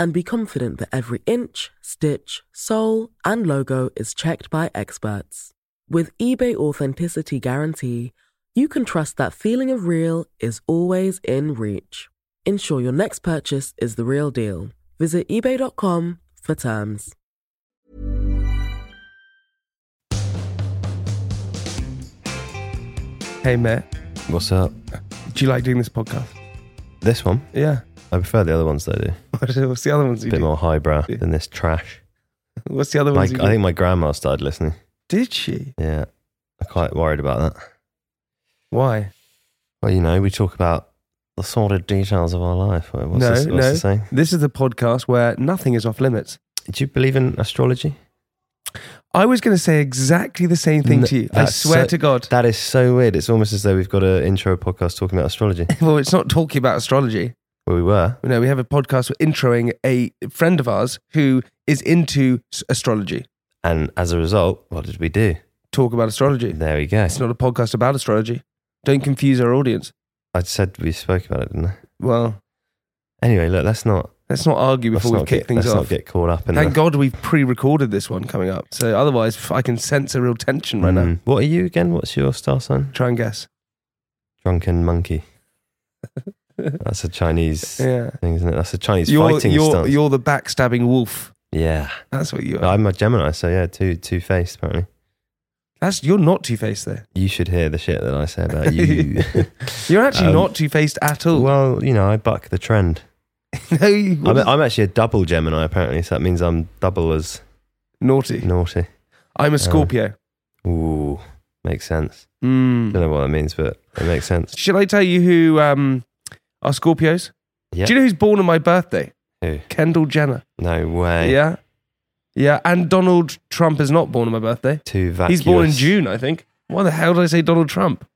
and be confident that every inch, stitch, sole, and logo is checked by experts. With eBay Authenticity Guarantee, you can trust that feeling of real is always in reach. Ensure your next purchase is the real deal. Visit eBay.com for terms. Hey, Matt, What's up? do you like doing this podcast? This one? Yeah. I prefer the other ones I do. What's the other ones A you bit do? more highbrow than this trash. What's the other My, ones I you do? think my grandma started listening. Did she? Yeah. I'm quite worried about that. Why? Well, you know, we talk about the sordid details of our life. What's, no, this, what's no. the saying? This is the podcast where nothing is off limits. Do you believe in astrology? I was going to say exactly the same thing No, to you. I that's swear so- to God. That is so weird. It's almost as though we've got an intro podcast talking about astrology. well, it's not talking about astrology. Well, we were. No, we have a podcast we're introing a friend of ours who is into s- astrology. And as a result, what did we do? Talk about astrology. There we go. It's not a podcast about astrology. Don't confuse our audience. I said we spoke about it, didn't I? Well, Anyway, look, let's not, let's not argue let's before we not, kick get, things let's off. not get caught up in Thank the, God we've pre-recorded this one coming up. So otherwise, f- I can sense a real tension right now. Mm. What are you again? What's your star sign? Try and guess. Drunken monkey. That's a Chinese Yeah. thing, isn't it? That's a Chinese You're fighting you're stance. you're the backstabbing wolf. yeah. That's what you are. I'm a Gemini, so yeah, two two faced apparently. That's you're not two faced though. You should hear the shit that I say about you. You're actually Um, not two faced at all. well, you know, I buck the trend. no, you, I'm, I'm actually a double Gemini apparently, so that means I'm double as naughty. naughty. I'm a Scorpio. Ooh, makes sense. Mm. Don't know what that means, but it makes sense. Should I tell you who um, are Scorpios? Yeah. Do you know who's born on my birthday? Who? Kendall Jenner. No way. Yeah. Yeah. And Donald Trump is not born on my birthday. Too vacuous. He's born in June, I think. Why the hell did I say Donald Trump?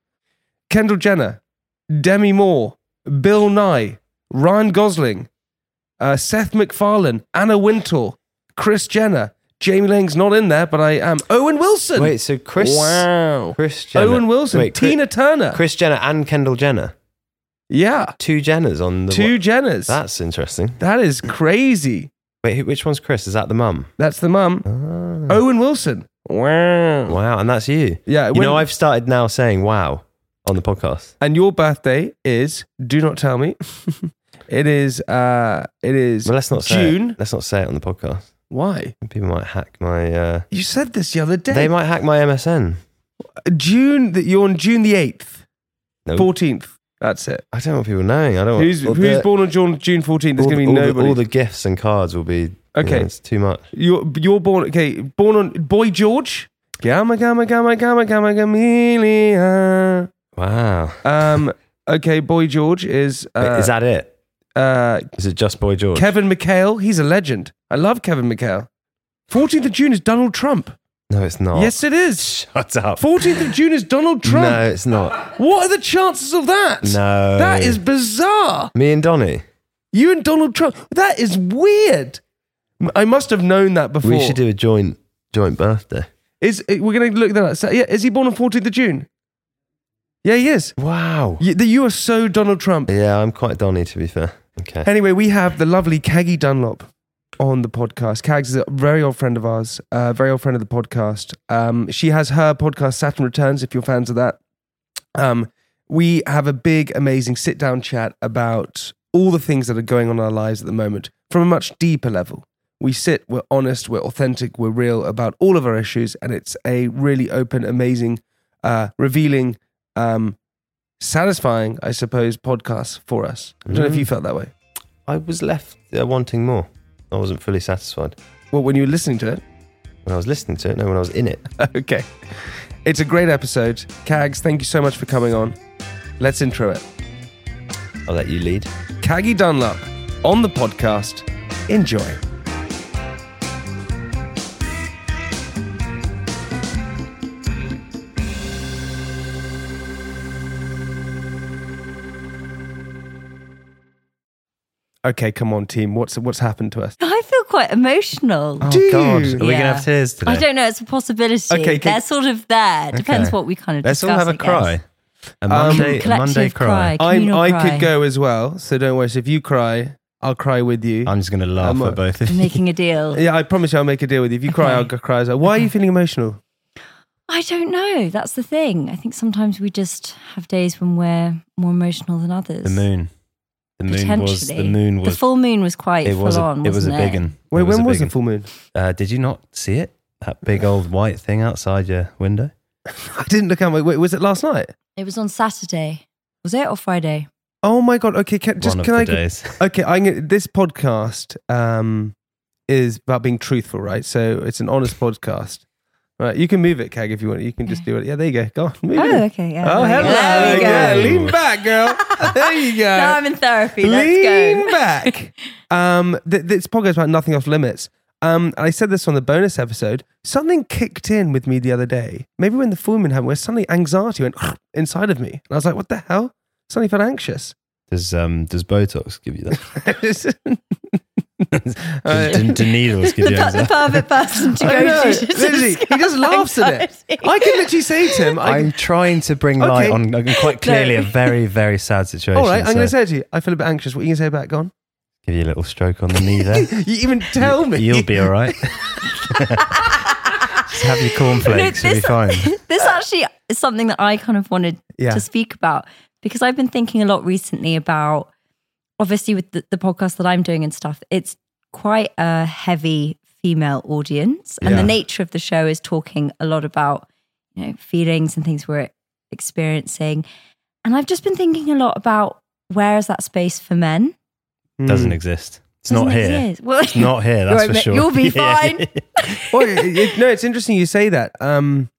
Kendall Jenner, Demi Moore, Bill Nye, Ryan Gosling, uh, Seth MacFarlane, Anna Wintour, Kris Jenner. Jamie Laing's not in there, but I am. Owen Wilson. Wait, so Kris Wow. Kris Jenner. Owen Wilson, Wait, Kris- Tina Turner. Kris Jenner and Kendall Jenner. Yeah. Two Jenners on the Two? Jenners. That's interesting. that is crazy. Wait, who- which one's Kris? Is that the mum? That's the mum. Ah. Owen Wilson. Wow. Wow, and that's you. Yeah. You when- know, I've started now saying "wow" on the podcast. and your birthday is. Do not tell me. it is. Uh. It is. But let's not say June. It. Let's not say it on the podcast. Why? People might hack my. Uh, You said this the other day. they might hack my MSN. June. That you're on June the eighth, No, fourteenth. That's it. I don't want people knowing. I don't. Who's want, who's born on June June fourteenth? There's all, gonna be the- all the- nobody. all the gifts and cards will be. you Okay. know, it's too much. You're you're born. Okay, born on Boy George. Gamma gamma gamma gamma gamma Gamelia. Wow. Um. Okay, Boy George is. Uh, is that it? uh, Is it just Boy George? Kevin McHale? He's a legend. I love Kevin McHale. Fourteenth of June is Donald Trump. No, it's not. Yes, it is. Shut up. Fourteenth of June is Donald Trump. No, it's not. What are the chances of that? No. That is bizarre. Me and Donny. You and Donald Trump. That is weird. I must have known that before. We should do a joint joint birthday. Is eh, we're going to look that up. So, yeah, is he born on 14th of June? Yeah, he is. Wow. You, you are so Donald Trump. Yeah, I'm quite Donny to be fair. Okay. Anyway, we have the lovely Caggie Dunlop on the podcast. Kags is a very old friend of ours, a very old friend of the podcast. Um, she has her podcast, Saturn Returns, if you're fans of that. Um, we have a big, amazing sit down chat about all the things that are going on in our lives at the moment from a much deeper level. We sit, we're honest, we're authentic, we're real about all of our issues, and it's a really open, amazing, uh, revealing, um, satisfying, I suppose, podcast for us. I don't know if Mm. you felt that way. I was left uh, wanting more. I wasn't fully satisfied Well, when you were listening to it, when I was listening to it. No, when I was in it. okay. It's a great episode. Cags, thank you so much for coming on. Let's intro it. I'll let you lead. Caggie Dunlop on the podcast. Enjoy. Okay, come on, team. What's what's happened to us? I feel quite emotional. Do you? God, are we gonna have tears today? I don't know. It's a possibility. Okay, can- They're sort of there. Depends Okay. what we kind of Let's all have a I guess. cry. A Um, Monday, a Monday cry. cry. I'm, I cry. could go as well, so don't worry. So if you cry, I'll cry with you. I'm just gonna laugh I'm at both of you. making a deal. yeah, I promise you, I'll make a deal with you. If you cry, I'll cry as well. Why are you feeling emotional? I don't know. That's the thing. I think sometimes we just have days when we're more emotional than others. The moon. The moon was. Potentially. The moon was. The full moon was quite it full was. A, on. it was a wasn't big one. Wait, It when was the full moon? Uh, did you not see it? That big old white thing outside your window. I didn't look out. my- Wait, was it last night? It was on Saturday. Was it or Friday? Oh my god. Okay, can, just One of can the I? days. Okay, I can, this podcast um, is about being truthful, right? So it's an honest podcast. Right, you can move it, Kag, if you want. You can just do it. Yeah, there you go. Go on, move Oh, it. okay. Yeah, Oh, there hello. There we go. Yeah, lean back, girl. there you go. Now I'm in therapy. Let's lean go. back. Um, th- this podcast about nothing off limits. Um, and I said this on the bonus episode. Something kicked in with me the other day. Maybe when the full moon happened, where suddenly anxiety went inside of me, and I was like, "What the hell?" Suddenly felt anxious. Does um does Botox give you that? Uh, do, do needles give The, you per- the anxiety? perfect person to go know, to. to literally, he just laughs at it. I can literally say to him, I, I'm trying to bring Okay. light on on quite clearly No. a very very sad situation. "All right, I'm going to say it to you. I feel a bit anxious. What are you going to say back? Go on. give you a little stroke on the knee there. You even tell me. You'll be all right. Just have your cornflakes. No, You'll be this- fine. this actually is something that I kind of wanted Yeah. to speak about because I've been thinking a lot recently about obviously with the, the podcast that I'm doing and stuff, it's quite a heavy female audience. And Yeah. the nature of the show is talking a lot about, you know, feelings and things we're experiencing. And I've just been thinking a lot about where is that space for men? Hmm. Doesn't exist. It's Doesn't not here. Well, It's not here. That's Right, for sure. you'll be fine. well, it, it- no, it's interesting you say that. Um,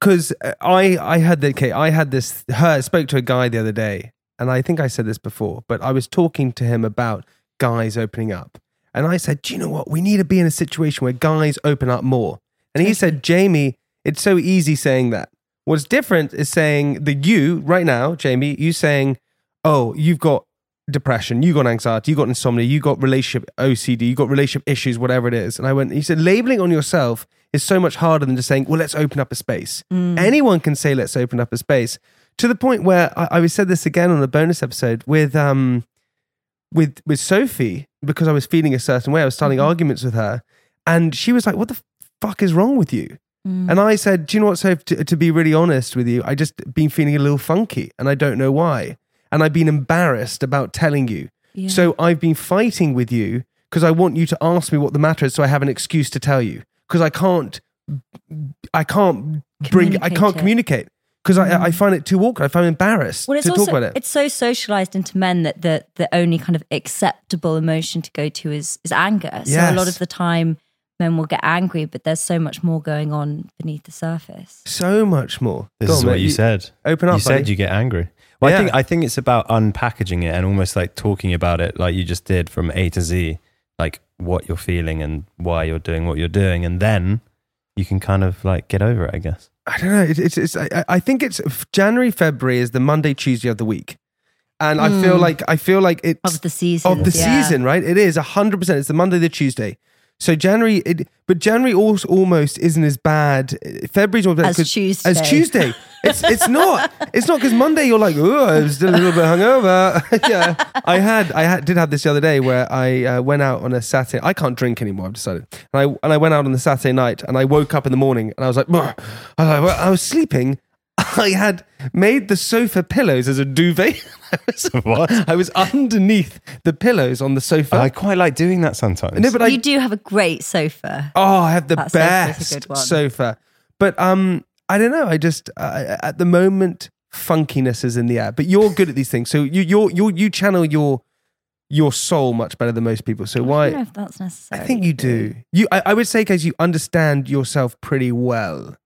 because I I had the okay, I had this. Her spoke to a guy the other day, and I think I said this before, but I was talking to him about guys opening up, and I said, "Do you know what? We need to be in a situation where guys open up more." And he said, "Jamie, it's so easy saying that. What's different is saying the you right now, Jamie, you saying, oh, you've got." Depression, you got anxiety, you got insomnia, you got relationship OCD, you got relationship issues, whatever it is. And I went, he said, labeling on yourself is so much harder than just saying, well, let's open up a space. Anyone can say, let's open up a space to the point where I, I said this again on a bonus episode with, um, with, with Sophie, because I was feeling a certain way. I was starting arguments with her and she was like, what the fuck is wrong with you? Mm. And I said, do you know what, Soph, to, to be really honest with you, I just been feeling a little funky and I don't know why. And I've been embarrassed about telling you. Yeah. So I've been fighting with you because I want you to ask me what the matter is so I have an excuse to tell you. Because I can't, I can't bring, I can't it. communicate because I, I find it too awkward. I find embarrassed Well, it's to also talk about it. it's so socialized into men that the the only kind of acceptable emotion to go to is is anger. So a lot of the time, men will get angry, but there's so much more going on beneath the surface. so much more. This Go is on, what mate. you, said. Open up. you said you get angry. Well, Yeah. I think I think it's about unpackaging it and almost like talking about it, like you just did from A to Z, like what you're feeling and why you're doing what you're doing, and then you can kind of like get over it. I guess. I don't know. It's, it's, it's I, I think it's January, February is the Monday, Tuesday of the week. And I feel Mm. like, I feel like it's Of the season. of the yeah. season, right? It is hundred percent. It's the Monday, the Tuesday. So January, it, but January also almost isn't as bad. February's almost As 'cause- Tuesday. As Tuesday, it's it's not. It's not because Monday you're like, oh, I'm still a little bit hungover. yeah, I had I had did have this the other day where I uh, went out on a Saturday. I can't drink anymore. I've decided, and I and I went out on the Saturday night, and I woke up in the morning, and I was like, "Ugh." I was, like, well, I was sleeping. I had made the sofa pillows as a duvet. I was, What? I was underneath the pillows on the sofa. I quite like doing that sometimes. no, but I you do have a great sofa. Oh, I have the That sofa is a best sofa. But um, I don't know. I just uh, at the moment funkiness is in the air. But you're good at these things, so you you you you channel your your soul much better than most people. So I why? don't know if that's necessary. I think you do. You, I, I would say, because you understand yourself pretty well.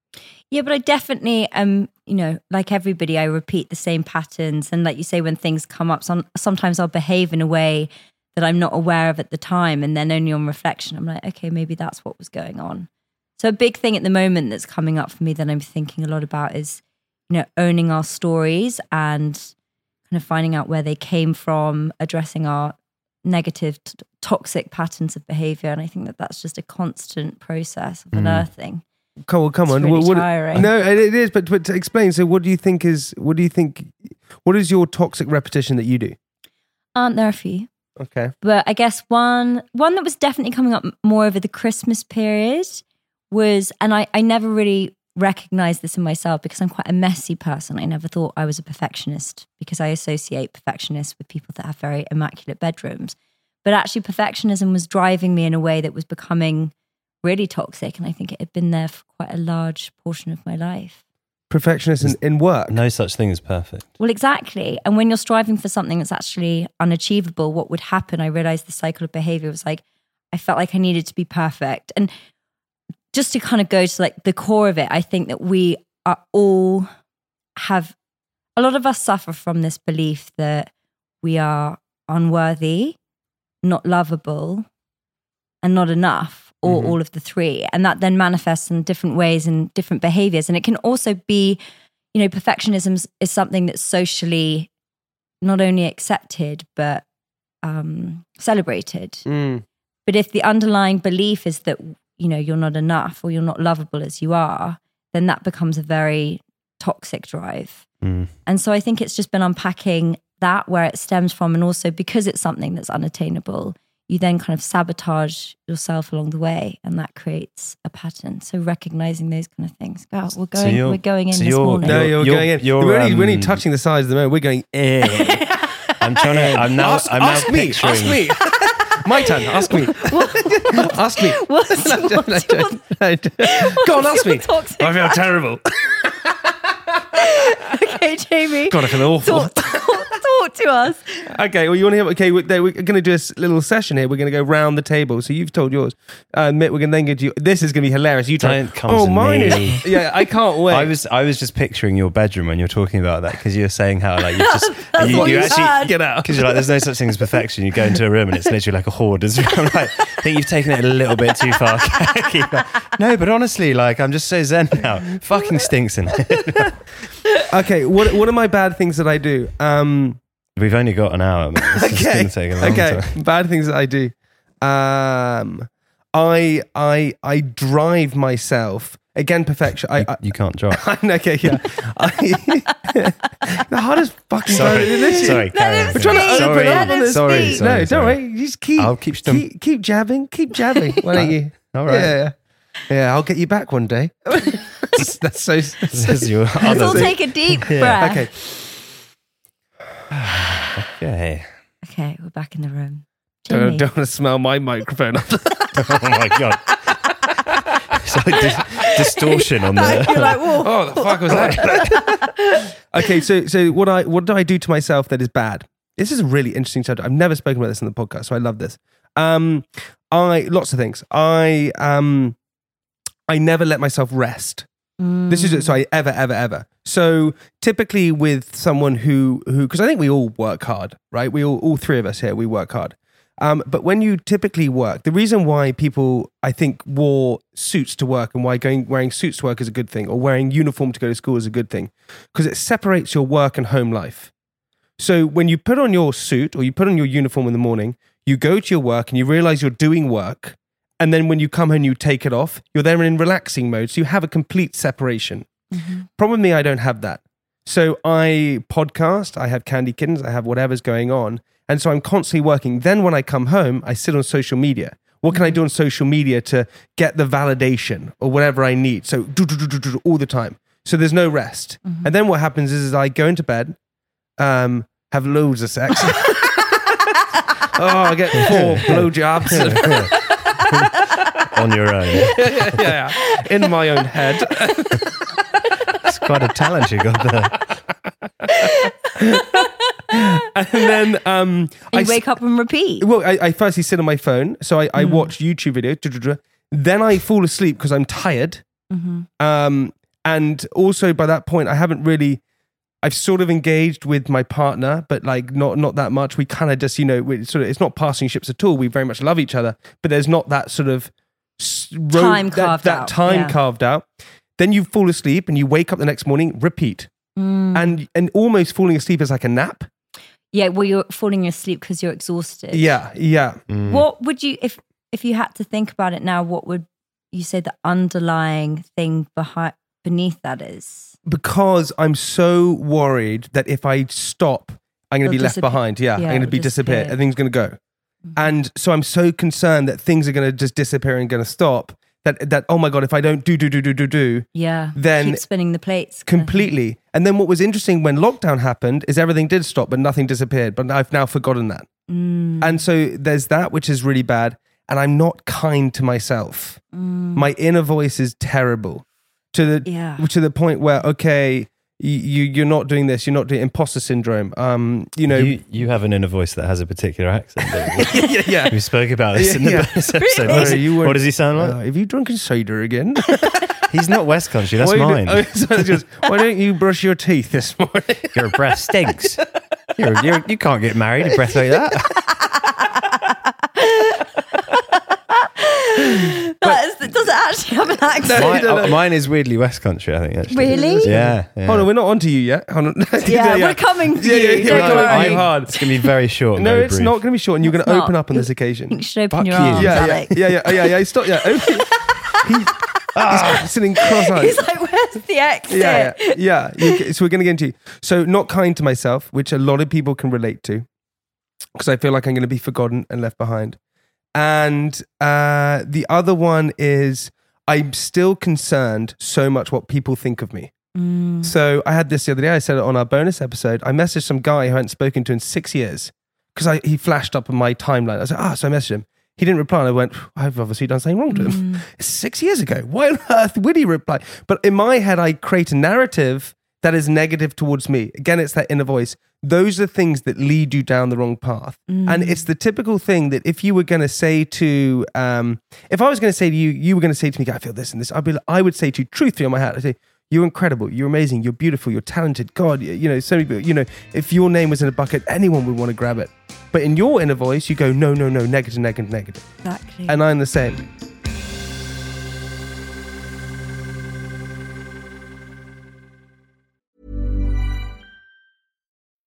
Yeah, but I definitely um, you know, like everybody, I repeat the same patterns. And like you say, when things come up, some, sometimes I'll behave in a way that I'm not aware of at the time. And then only on reflection, I'm like, okay, maybe that's what was going on. So a big thing at the moment that's coming up for me that I'm thinking a lot about is, you know, owning our stories and kind of finding out where they came from, addressing our negative, t- toxic patterns of behavior. And I think that that's just a constant process of mm. unearthing. Come on, come It's on. really What- what- no, it is. But, but to explain. So, what do you think is? What do you think? What is your toxic repetition that you do? Aren't there a few? Okay. but I guess one one that was definitely coming up more over the Christmas period was, and I, I never really recognized this in myself because I'm quite a messy person. I never thought I was a perfectionist because I associate perfectionists with people that have very immaculate bedrooms. But actually, perfectionism was driving me in a way that was becoming really toxic, and I think it had been there for quite a large portion of my life. Perfectionist in, in work. no such thing as perfect. Well, exactly. And when you're striving for something that's actually unachievable, what would happen? I realized the cycle of behavior was like, I felt like I needed to be perfect. And just to kind of go to like the core of it, I think that we are all have a lot of us suffer from this belief that we are unworthy, not lovable, and not enough, or Mhm. all of the three. And that then manifests in different ways and different behaviors. And it can also be you know, perfectionism is- is something that's socially not only accepted but um, celebrated. Mm. But if the underlying belief is that you know you're not enough or you're not lovable as you are, then that becomes a very toxic drive. Mm. And so I think it's just been unpacking that where it stems from, and also because it's something that's unattainable, you then kind of sabotage yourself along the way, and that creates a pattern. So recognizing those kind of things. God, we're So going, you're- we're going in so this you're- morning. No, You're- you're, you're- going in. you're, we're, only, we're only um, touching the sides of the moment. We're going. Eh. I'm trying to. I'm now. ask I'm now ask me. picturing. Ask me. My turn. Ask me. ask me. What's, No, no, what's no, your- no, no. Go on, ask me. toxic- I feel terrible. okay, Jamie. God, I feel awful. To us. Okay, well, you want to hear? Okay, we're, we're going to do a little session here. We're going to go round the table. So you've told yours. Uh, Mitt, we're going to then get you. This is going to be hilarious. You try. Don't come oh, to mine me. is. Yeah, I can't wait. I was I was just picturing your bedroom when you're talking about that because you were saying how like you just That's you, what you you actually had. get out. because you're like there's no such thing as perfection. You go into a room and it's literally like a hoard. I'm like, I think you've taken it a little bit too far. Keep no, but honestly, like I'm just so zen now. Fucking stinks in here. Okay, what what are my bad things that I do? Um, We've only got an hour. Man. This is okay, gonna take a long okay, time. bad things that I do. Um, I I I drive myself again. Perfection. I, I You can't drive. I'm okay. Yeah, I, the hardest fucking Sorry, drive- listen, sorry. carry on. We're trying to speak. open sorry, up on this. sorry, sorry, no, don't worry. You just keep. I'll keep stum- keep, keep jabbing. Keep jabbing. Why don't you? All right. Yeah, yeah. Yeah, I'll get you back one day. that's, that's so. This is your Let's all thing. take a deep Yeah. breath. Okay. Okay. Okay, we're back in the room. Don't, don't want to smell my microphone. Oh my god. It's like dis- distortion on there. You're like, whoa. oh, the fuck was that? okay, so so what I what do I do to myself that is bad? This is a really interesting subject. I've never spoken about this in the podcast, so I love this. Um, I lots of things. I um, I never let myself rest. This is so I ever ever ever. So typically with someone who who because I think we all work hard, right? We all all three of us here we work hard. Um, but when you typically work, the reason why people I think wore suits to work and why going wearing suits to work is a good thing or wearing uniform to go to school is a good thing because it separates your work and home life. So when you put on your suit or you put on your uniform in the morning, you go to your work and you realize you're doing work. And then when you come home, you take it off. You're then in relaxing mode. So you have a complete separation. Problem with me, I don't have that. So I podcast, I have Candy Kittens, I have whatever's going on. And so I'm constantly working. Then when I come home, I sit on social media. What can I do on social media to get the validation or whatever I need? So do, do, do, do, do, all the time. So there's no rest. Mm-hmm. And then what happens is, is I go into bed, um, have loads of sex. oh, I get four blowjobs. on your own. yeah, yeah, in my own head. It's quite a talent you got there. and then um, I You s- wake up and repeat. Well, I, I firstly sit on my phone, so I, I Mm. watch YouTube videos. Then I fall asleep because I'm tired. Mm-hmm. Um, and also by that point, I haven't really. I've sort of engaged with my partner, but like not not that much. We kind of just, you know, we sort of. It's not passing ships at all. We very much love each other, but there's not that sort of s- road- Time that, carved that out, time yeah. carved out. Then you fall asleep and you wake up the next morning. Repeat, Mm. and and almost falling asleep is like a nap. Yeah, well, you're falling asleep because you're exhausted. Yeah, yeah. Mm. What would you, if if you had to think about it now, what would you say the underlying thing behind beneath that is? because I'm so worried that if I stop, I'm going to be left disappear. behind. Yeah, Yeah, I'm going to it'll be disappear. disappear. Everything's going to go. And so I'm so concerned that things are going to just disappear and going to stop. That that oh my god, if I don't do do do do do do Yeah. Then- keep spinning the plates. kind of thing. completely. And then what was interesting when lockdown happened is everything did stop, but nothing disappeared. But I've now forgotten that. Mm. And so there's that, which is really bad. And I'm not kind to myself. My inner voice is terrible to the. Yeah. to the point where okay, you, you you're not doing this. You're not doing imposter syndrome. Um, you know, you, you have an inner voice that has a particular accent. Don't you? yeah, yeah. we spoke about this in the Yeah. bonus episode. Oh, What, does he, you what weren't- does he sound like? Uh, have you drunken cider again? He's not West Country. That's why mine. don't- oh, so just, why don't you brush your teeth this morning? Your breath stinks. You're, you're, you can't get married. A breath like that. That is, does it actually have an accent? No. Mine, don't know. uh, mine is weirdly West Country. I think actually. Really? Yeah. yeah. Hold on, we're not onto you yet. Hold on. Yeah, we're coming for Yeah, yeah, you. yeah, Don't we're worry. hard. It's gonna be very short. and No, very it's brief. not going to be short, and you're going to It's open not. up on this occasion. You should open Fuck your you. arms, Yeah, yeah, Alec. yeah, yeah, yeah, yeah. Stop. Yeah, open. He's, he's sitting cross-eyed. He's like, where's the exit? yeah, yeah, yeah. You- so we're going to get into so not kind to myself, which a lot of people can relate to, because I feel like I'm going to be forgotten and left behind. And uh, the other one is I'm still concerned so much what people think of me. Mm. So I had this the other day. I said it on our bonus episode. I messaged some guy who I hadn't spoken to in six years because he flashed up on my timeline. I said, ah, so I messaged him. He didn't reply. And I went, I've obviously done something wrong to him. It's six years ago. Why on earth would he reply? But in my head, I create a narrative that is negative towards me. Again, it's that inner voice. Those are things that lead you down the wrong path. And it's the typical thing that if you were going to say to, um, if I was going to say to you, you were going to say to me, I feel this and this, I'd be, I would say to you, truthfully on my hat, I'd say, you're incredible. You're amazing. You're beautiful. You're talented. God, you you know, so many people, you know, if your name was in a bucket, anyone would want to grab it. But in your inner voice, you go, no, no, no, negative, negative, negative. Exactly. And I'm the same.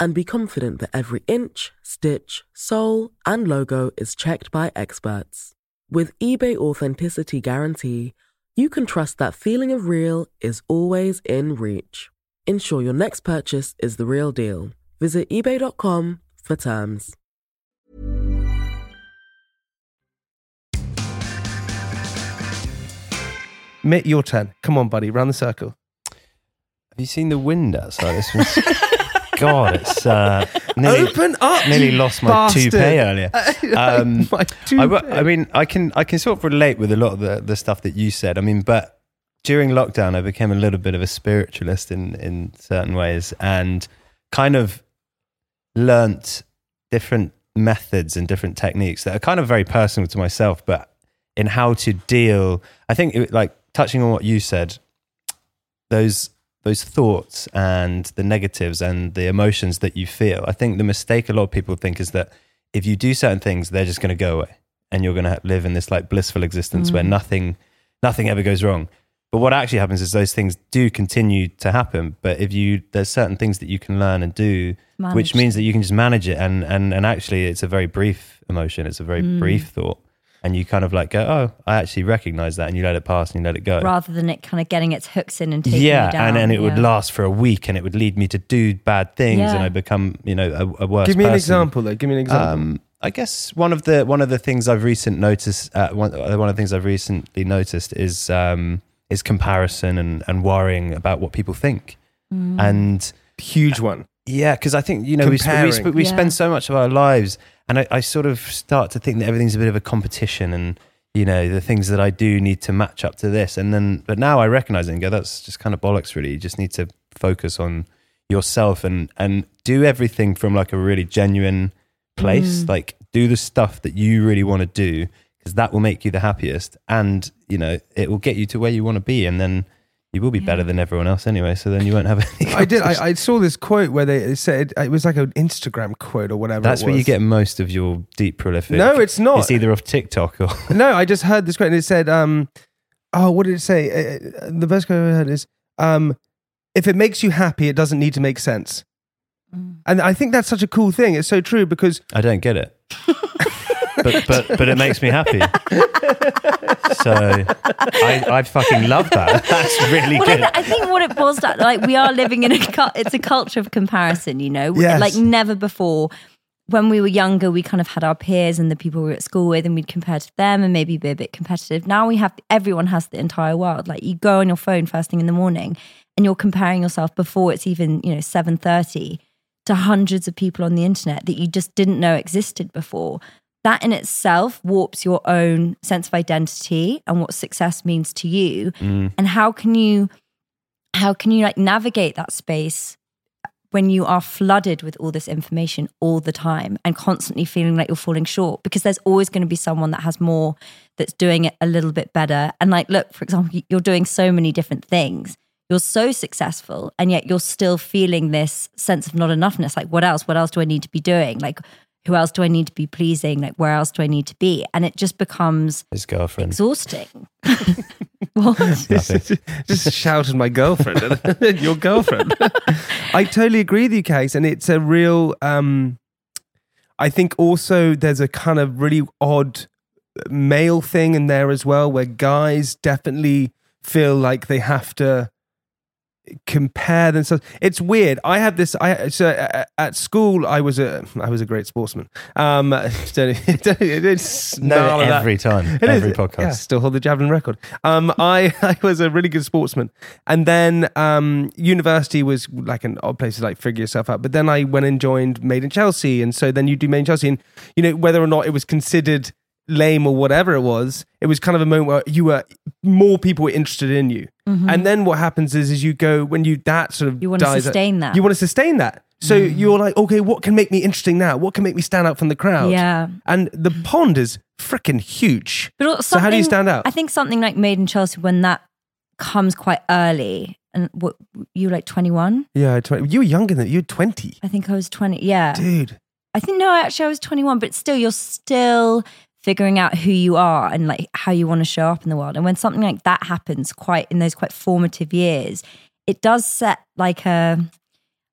and be confident that every inch, stitch, sole, and logo is checked by experts. With eBay Authenticity Guarantee, you can trust that feeling of real is always in reach. Ensure your next purchase is the real deal. Visit eBay.com for terms. Mitt, your turn. Come on, buddy. Round the circle. Have you seen the wind outside? This one's. God, it's uh, nearly, Open up. nearly lost my bastard. toupee earlier. Um, My I, toupee. wo- I mean, I can I can sort of relate with a lot of the, the stuff that you said. I mean, but during lockdown, I became a little bit of a spiritualist in in certain ways, and kind of learnt different methods and different techniques that are kind of very personal to myself, but in how to deal. I think, it, like touching on what you said, those those thoughts and the negatives and the emotions that you feel. I think the mistake a lot of people think is that if you do certain things, they're just going to go away, and you're going to live in this like blissful existence where nothing nothing ever goes wrong. But what actually happens is those things do continue to happen. But if you there's certain things that you can learn and do, which means that you can just manage it. And and and actually, it's a very brief emotion. It's a very Mm. brief thought, and you kind of like go, oh, I actually recognize that, and you let it pass and you let it go. rather than it kind of getting its hooks in and taking yeah, you down. and and it would last for a week, and it would lead me to do bad things, and I become you know a, a worse. Give me an example, though. Give me an example. Um, I guess one of the one of the things I've recent noticed uh, one, uh, one of the things I've recently noticed is um, is comparison and, and worrying about what people think. Mm. And Huge one. Yeah, because I think you know we, we, sp- we Yeah. spend so much of our lives, and I, I sort of start to think that everything's a bit of a competition, and you know the things that I do need to match up to this, and then but now I recognize it and go, that's just kind of bollocks. Really, you just need to focus on yourself and and do everything from like a really genuine place. Mm. Like do the stuff that you really want to do because that will make you the happiest, and you know it will get you to where you want to be, and then. You will be better than everyone else anyway, so then you won't have any. I did. I, I saw this quote where they said it was like an Instagram quote or whatever. That's it where you get most of your deep prolific. No, it's not. It's either off TikTok or No, I just heard this quote and it said, um, oh, what did it say? Uh, uh, the best quote I ever heard is, um, if it makes you happy, it doesn't need to make sense. Mm. And I think that's such a cool thing. It's so true because I don't get it. but but but it makes me happy. So I, I fucking love that. That's really Well, good. I, I think what it boils down like we are living in a cu- it's a culture of comparison, you know, Yes. like never before. When we were younger, we kind of had our peers and the people we were at school with, and we'd compare to them and maybe be a bit competitive. Now we have everyone has the entire world. Like you go on your phone first thing in the morning, and you're comparing yourself before it's even you know seven thirty to hundreds of people on the internet that you just didn't know existed before. That in itself warps your own sense of identity and what success means to you. Mm. And how can you how can you like navigate that space when you are flooded with all this information all the time and constantly feeling like you're falling short? Because there's always going to be someone that has more that's doing it a little bit better. And like look for example you're doing so many different things. You're so successful and yet you're still feeling this sense of not enoughness. Like what else? What else do i need to be doing? Like who else do i need to be pleasing like where else do i need to be and it just becomes His girlfriend. exhausting what Nothing. just shouted my girlfriend, your girlfriend. I totally agree with you, Case, and it's a real. Um, I think also there's a kind of really odd male thing in there as well, where guys definitely feel like they have to compare themselves. It's weird. I had this. I so uh, at school I was a I was a great sportsman. Um, don't, don't, it's No, of that. every time, It is. every podcast. Yeah, still hold the javelin record. Um, I, I was a really good sportsman, and then um, university was like an odd place to like figure yourself out. But then I went and joined Made in Chelsea, and so then you do Made in Chelsea, and you know whether or not it was considered lame or whatever it was, it was kind of a moment where you were more people were interested in you. And then what happens is, is you go when you that sort of Mm-hmm. You dies out- sustain that. Mm. You want to sustain that. So you're like, okay, what can make me interesting now? What can make me stand out from the crowd? Yeah. And the pond is freaking huge. But So how do you stand out? I think something like Made in Chelsea when that comes quite early, and what you were like twenty one. Yeah, 20, you were younger than you were 20. I think I was twenty. Yeah, Dude. I think no, actually I was twenty one. But still, you're still figuring out who you are and like how you want to show up in the world. And when something like that happens, quite in those quite formative years, it does set like a.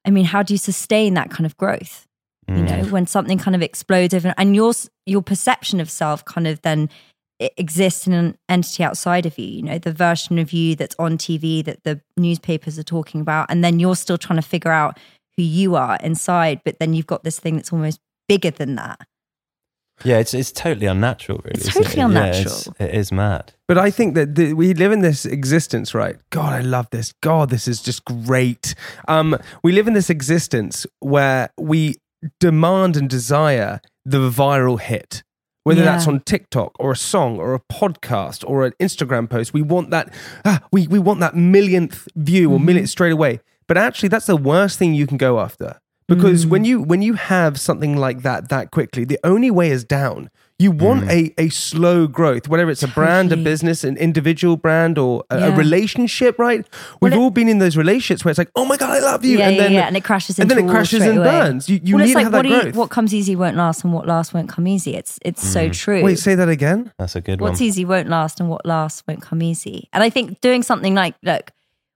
I mean, how do you sustain that kind of growth? you Mm. know when something kind of explodes over and your your perception of self kind of then it exists in an entity outside of you you know the version of you that's on tv that the newspapers are talking about and then you're still trying to figure out who you are inside but then you've got this thing that's almost bigger than that Yeah, it's it's totally unnatural, really. It's totally it? Yeah, it's- unnatural. it is mad. But I think that the, we live in this existence, right? God, I love this. God, this is just great. Um, we live in this existence where we demand and desire the viral hit. Whether Yeah. that's on TikTok or a song or a podcast or an Instagram post, we want that. Ah, we we want that millionth view or millionth straight away. But actually, that's the worst thing you can go after because when mm. you when you have something like that that quickly, the only way is down. You want mm. a, a slow growth, whether it's a brand, a business, an individual brand, or a, a relationship, right? We've it- all been in those relationships where it's like, oh my God, I love you. yeah, and then, yeah, and it crashes and then it a crashes and away. burns. You, you well, need it's to like have what, that do you, growth. what comes easy won't last, and what lasts won't come easy. It's it's so mm. true. Wait, say that again. That's a good one. What's easy won't last, and what lasts won't come easy. And I think doing something like look,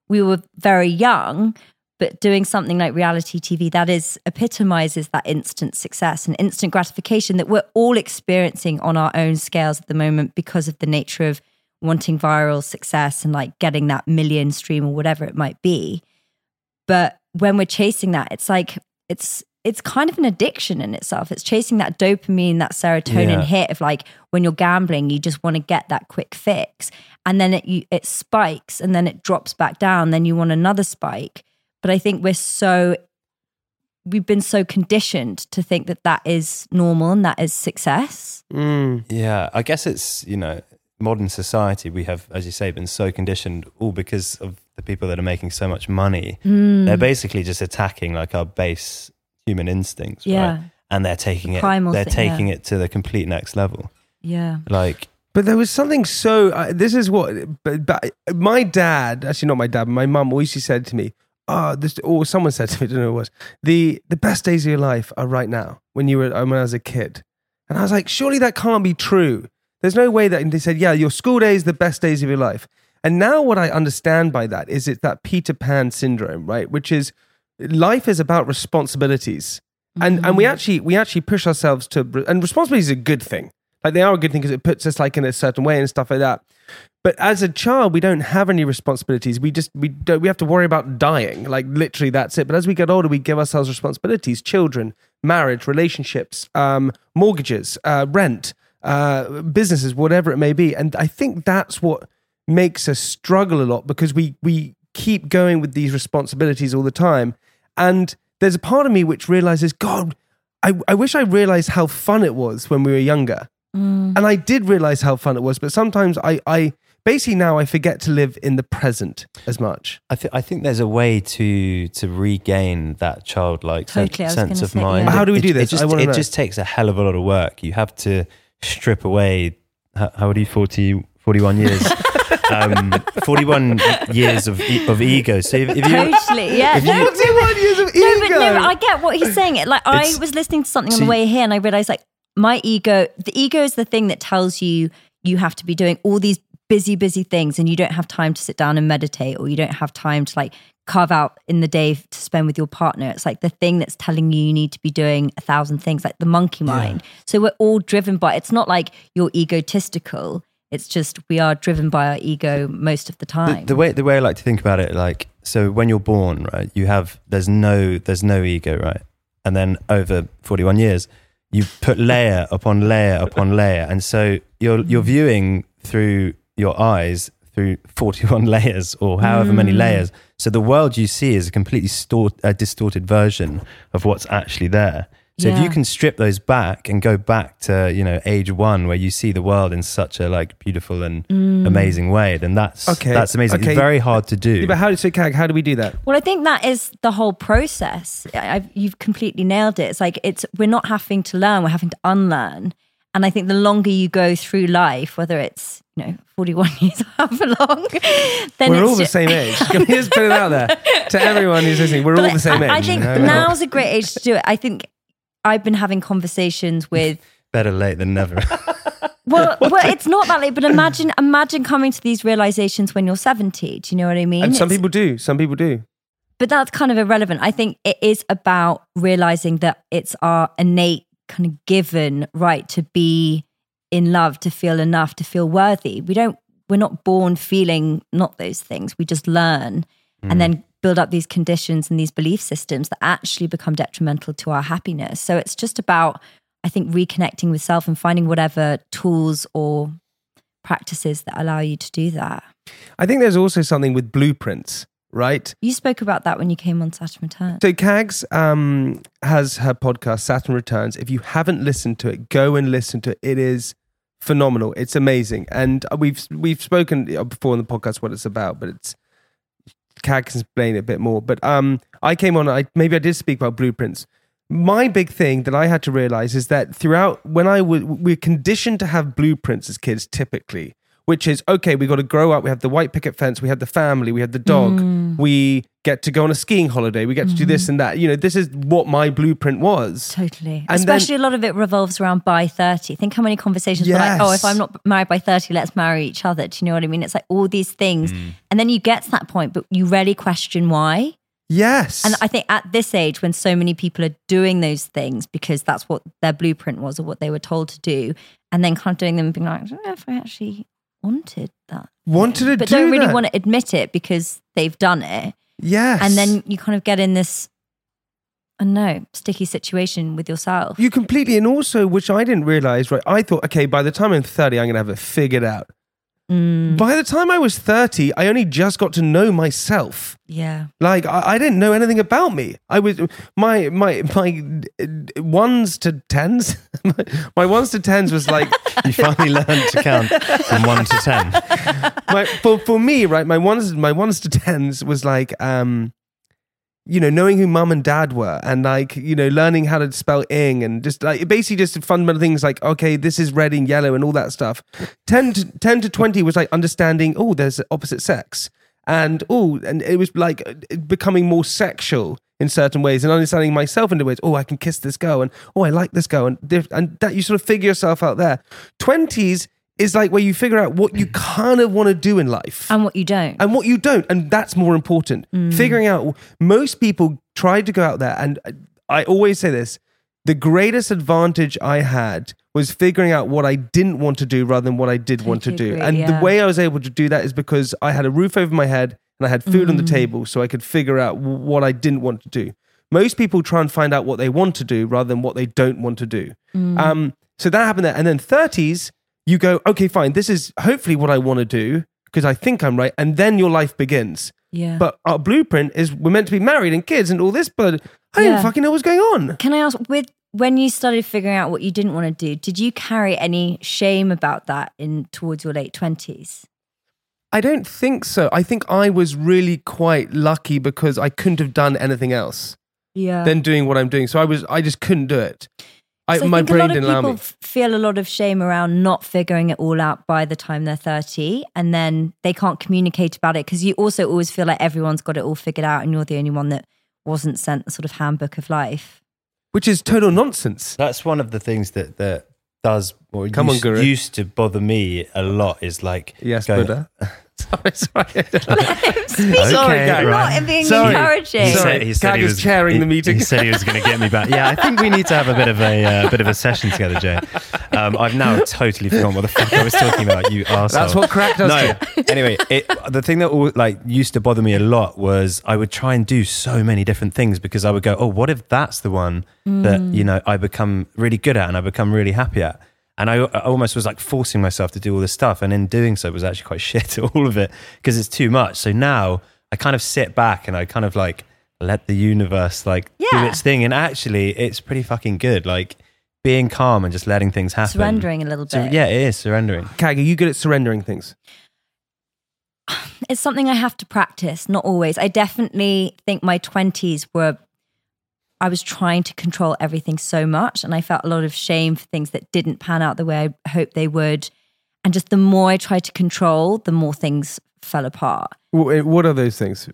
we were very young, but doing something like reality TV that is epitomizes that instant success and instant gratification that we're all experiencing on our own scales at the moment because of the nature of wanting viral success and like getting that million stream or whatever it might be. But when we're chasing that, it's like it's it's kind of an addiction in itself. It's chasing that dopamine, that serotonin Yeah. hit of like when you're gambling, you just want to get that quick fix, and then it you, it spikes, and then it drops back down. Then you want another spike. But I think we're so we've been so conditioned to think that that is normal and that is success. Mm. Yeah, I guess it's, you know, modern society, we have, as you say, been so conditioned all because of the people that are making so much money. Hmm. They're basically just attacking like our base human instincts. Yeah. Right? And they're taking it, they're thing, yeah. taking it to the complete next level. Yeah. Like, But there was something so. Uh, this is what. But, but my dad, actually not my dad, but my mum always used said to me, "Oh, this," or someone said to me, I don't know who it was. The the best days of your life are right now. When you were uh, when I was a kid, and I was like, surely that can't be true. There's no way that. And they said, yeah, your school days, the best days of your life. And now what I understand by that is it's that Peter Pan syndrome, right? Which is life is about responsibilities. And and we actually we actually push ourselves to and responsibility is a good thing. Like they are a good thing because it puts us like in a certain way and stuff like that. But as a child, we don't have any responsibilities. We just we don't we have to worry about dying. Like literally, that's it. But as we get older, we give ourselves responsibilities: children, marriage, relationships, um, mortgages, uh, rent, uh, businesses, whatever it may be. And I think that's what makes us struggle a lot because we we keep going with these responsibilities all the time. And there's a part of me which realizes, God, I, I wish I realized how fun it was when we were younger. Mm. And I did realize how fun it was, but sometimes I, I basically now I forget to live in the present as much. I, th- I think there's a way to to regain that childlike Totally, I was sense of say, mind. yeah. How do we It- do it this? just- I it know. just takes a hell of a lot of work. You have to strip away. How, how old are you? 40, 41 years. um, 41 years of e- of ego. So if, if you Totally. Yeah. if you- No, 41 years of ego. no, but ego. no, I get what he's saying. It like I was listening to something on See- the way here, and I realized like my ego. The ego is the thing that tells you you have to be doing all these busy, busy things, and you don't have time to sit down and meditate, or you don't have time to like carve out in the day to spend with your partner. It's like the thing that's telling you you need to be doing a thousand things, like the monkey mind. So we're all driven by. It's not like you're egotistical. It's just we are driven by our ego most of the the, time. the way the way I like to think about it, like so when you're born, right, you have there's no there's no ego, right, and then over 41 years, you put layer upon layer upon layer, and so you're you're viewing through your eyes through 41 layers or however many layers. So the world you see is a completely stort, uh, distorted version of what's actually there. So if you can strip those back and go back to you know age one where you see the world in such a like beautiful and mm. amazing way, then that's Okay, that's amazing. okay. It's very hard to do. Yeah, but how, so, Kag, how do we do that? Well, I think that is the whole process. I, I've, you've completely nailed it. It's like it's we're not having to learn; we're having to unlearn. And I think the longer you go through life, whether it's you know forty one years, however long, then We're it's all the ju- same age. Can we just put it out there to everyone who's listening? We're all the same I, age. I think you know? now's a great age to do it. I think I've been having conversations with Better late than never. well, well, it's not that late, but imagine imagine coming to these realizations when you're seventy. Do you know what I mean? And some It's- people do. Some people do. but that's kind of irrelevant. I think it is about realizing that it's our innate kind of given right to be in love, to feel enough, to feel worthy. We don't, we're not born feeling not those things. We just learn and hmm. then build up these conditions and these belief systems that actually become detrimental to our happiness. So it's just about, I think, reconnecting with self and finding whatever tools or practices that allow you to do that. I think there's also something with blueprints, right? You spoke about that when you came on Saturn Return. So Kags um, has her podcast Saturn Returns. If you haven't listened to it, go and listen to it. It is phenomenal. It's amazing, and we've we've spoken before in the podcast what it's about, but it's Kag can explain it a bit more. But um, I came on. I maybe I did speak about blueprints. my big thing that I had to realize is that throughout when I was we're conditioned to have blueprints as kids typically, which is okay, we got to grow up, we have the white picket fence, we have the family, we have the dog, Mm. we get to go on a skiing holiday, we get to do this Mm-hmm. and that. You know, this is what my blueprint was. Totally. And Especially a lot of it revolves around by 30. Think how many conversations were like, oh, if I'm not married by 30, let's marry each other. Do you know what I mean? It's like all these things. And then you get to that point, but you rarely question why. Yes. And I think at this age, when so many people are doing those things because that's what their blueprint was or what they were told to do, and then kind of doing them and being like, I don't know if I actually wanted that. wanted to But do don't really that. want to admit it because they've done it. Yes. And then you kind of get in this, I don't know, sticky situation with yourself. You completely, and also, which I didn't realize, right? I thought, okay, by the time I'm 30, I'm going to have it figured out. Mm, By the time I was 30, I only just got to know myself. yeah. Like I, I didn't know anything about me. I was my my my uh, ones to tens. my ones to tens was like You finally learned to count from one to ten. my for for me, right? My ones my ones to tens was like um you know, knowing who mum and dad were and like, you know, learning how to spell ing and just like basically just fundamental things like, okay, this is red and yellow and all that stuff. 10 to, 10 to 20 was like understanding, oh, there's opposite sex. And oh, and it was like becoming more sexual in certain ways and understanding myself in the ways, oh, I can kiss this girl and oh, I like this girl. And, and that you sort of figure yourself out there. 20s is like where you figure out what you kind of want to do in life And what you don't. and what you don't and that's more important figuring out most people try to go out there and i always say this the greatest advantage i had was figuring out what i didn't want to do rather than what i did want to do and yeah. the way i was able to do that is because i had a roof over my head and i had food on the Mm. table so i could figure out what i didn't want to do most people try and find out what they want to do rather than what they don't want to do Mm. um, so that happened there and then 30s you go okay fine this is hopefully what i want to do because i think i'm right and then your life begins yeah. but our blueprint is we're meant to be married and kids and all this, but I didn't fucking know what's going on. Can I ask, with when you started figuring out what you didn't want to do, did you carry any shame about that in towards your late twenties? I don't think so. I think I was really quite lucky because I couldn't have done anything else Yeah. than doing what I'm doing. So I was, I just couldn't do it. I, So I my think brain a lot didn't of allow people me. f- feel a lot of shame around not figuring it all out by the time they're 30 and then they can't communicate about it because you also always feel like everyone's got it all figured out and you're the only one that wasn't sent the sort of handbook of life. Which is total nonsense. That's one of the things that that does or Come on, used, Guru. used to bother me a lot. Is like Yes, going- Buddha. sorry, sorry. Let him Speak Sorry, Okay, Gag. not right. in being Sorry. encouraging. He Sorry. said, he said he was chairing he- the meeting. He said he was going to get me back. Yeah, I think we need to have a bit of a uh, bit of a session together, Jay. Um, I've now totally forgotten what the fuck I was talking about. You arsehole. That's what crack does No. to anyway, it, the thing that all, like used to bother me a lot was I would try and do so many different things because I would go, oh, what if that's the one that you know I become really good at and I become really happy at. And I, I almost was like forcing myself to do all this stuff, and in doing so, it was actually quite shit at all of it because it's too much. So now I kind of sit back and I kind of like let the universe like do its thing, and actually, it's pretty fucking good. Like being calm and just letting things happen. Surrendering a little So, bit. yeah, it is surrendering. Kag, are you good at surrendering things? it's something I have to practice, not always. I definitely think my 20s were, I was trying to control everything so much. And I felt a lot of shame for things that didn't pan out the way I hoped they would. And just the more I tried to control, the more things fell apart. Eh, what are those things?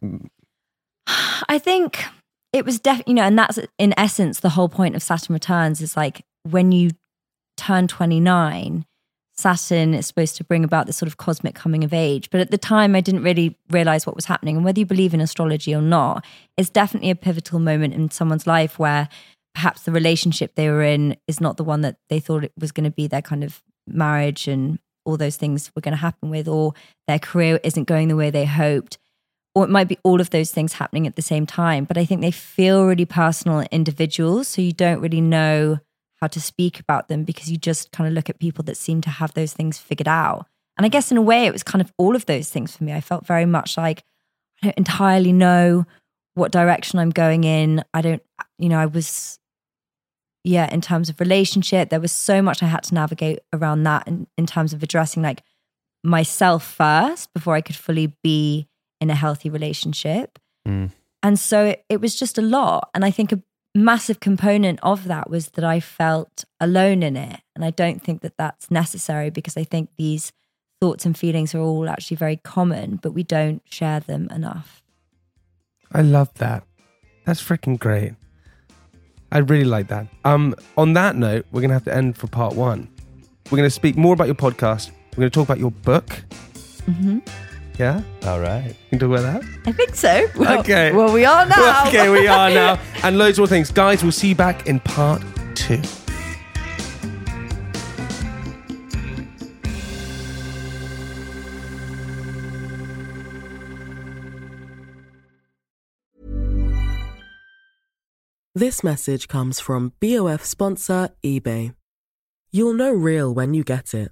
I think it was definitely, you know, and that's in essence the whole point of Saturn Returns is like when you turn 29, Saturn is supposed to bring about this sort of cosmic coming of age. But at the time, I didn't really realize what was happening. And whether you believe in astrology or not, it's definitely a pivotal moment in someone's life where perhaps the relationship they were in is not the one that they thought it was going to be their kind of marriage and all those things were going to happen with, or their career isn't going the way they hoped or it might be all of those things happening at the same time. But I think they feel really personal and individual. So you don't really know how to speak about them because you just kind of look at people that seem to have those things figured out. And I guess in a way, it was kind of all of those things for me. I felt very much like I don't entirely know what direction I'm going in. I don't, you know, I was, yeah, in terms of relationship, there was so much I had to navigate around that in, in terms of addressing like myself first before I could fully be in a healthy relationship. Mm. And so it, it was just a lot. And I think a, massive component of that was that I felt alone in it. And I don't think that that's necessary because I think these thoughts and feelings are all actually very common, but we don't share them enough. I love that. That's freaking great. I really like that. Um, on that note, we're gonna have to end for part one. We're gonna speak more about your podcast. We're gonna talk about your book. hmm Yeah, All right. we can talk about that. I think so. Well, Okay. Well, we are now. okay, we are now, and loads more things, guys. We'll see you back in part two. This message comes from BOF sponsor eBay. You'll know real when you get it.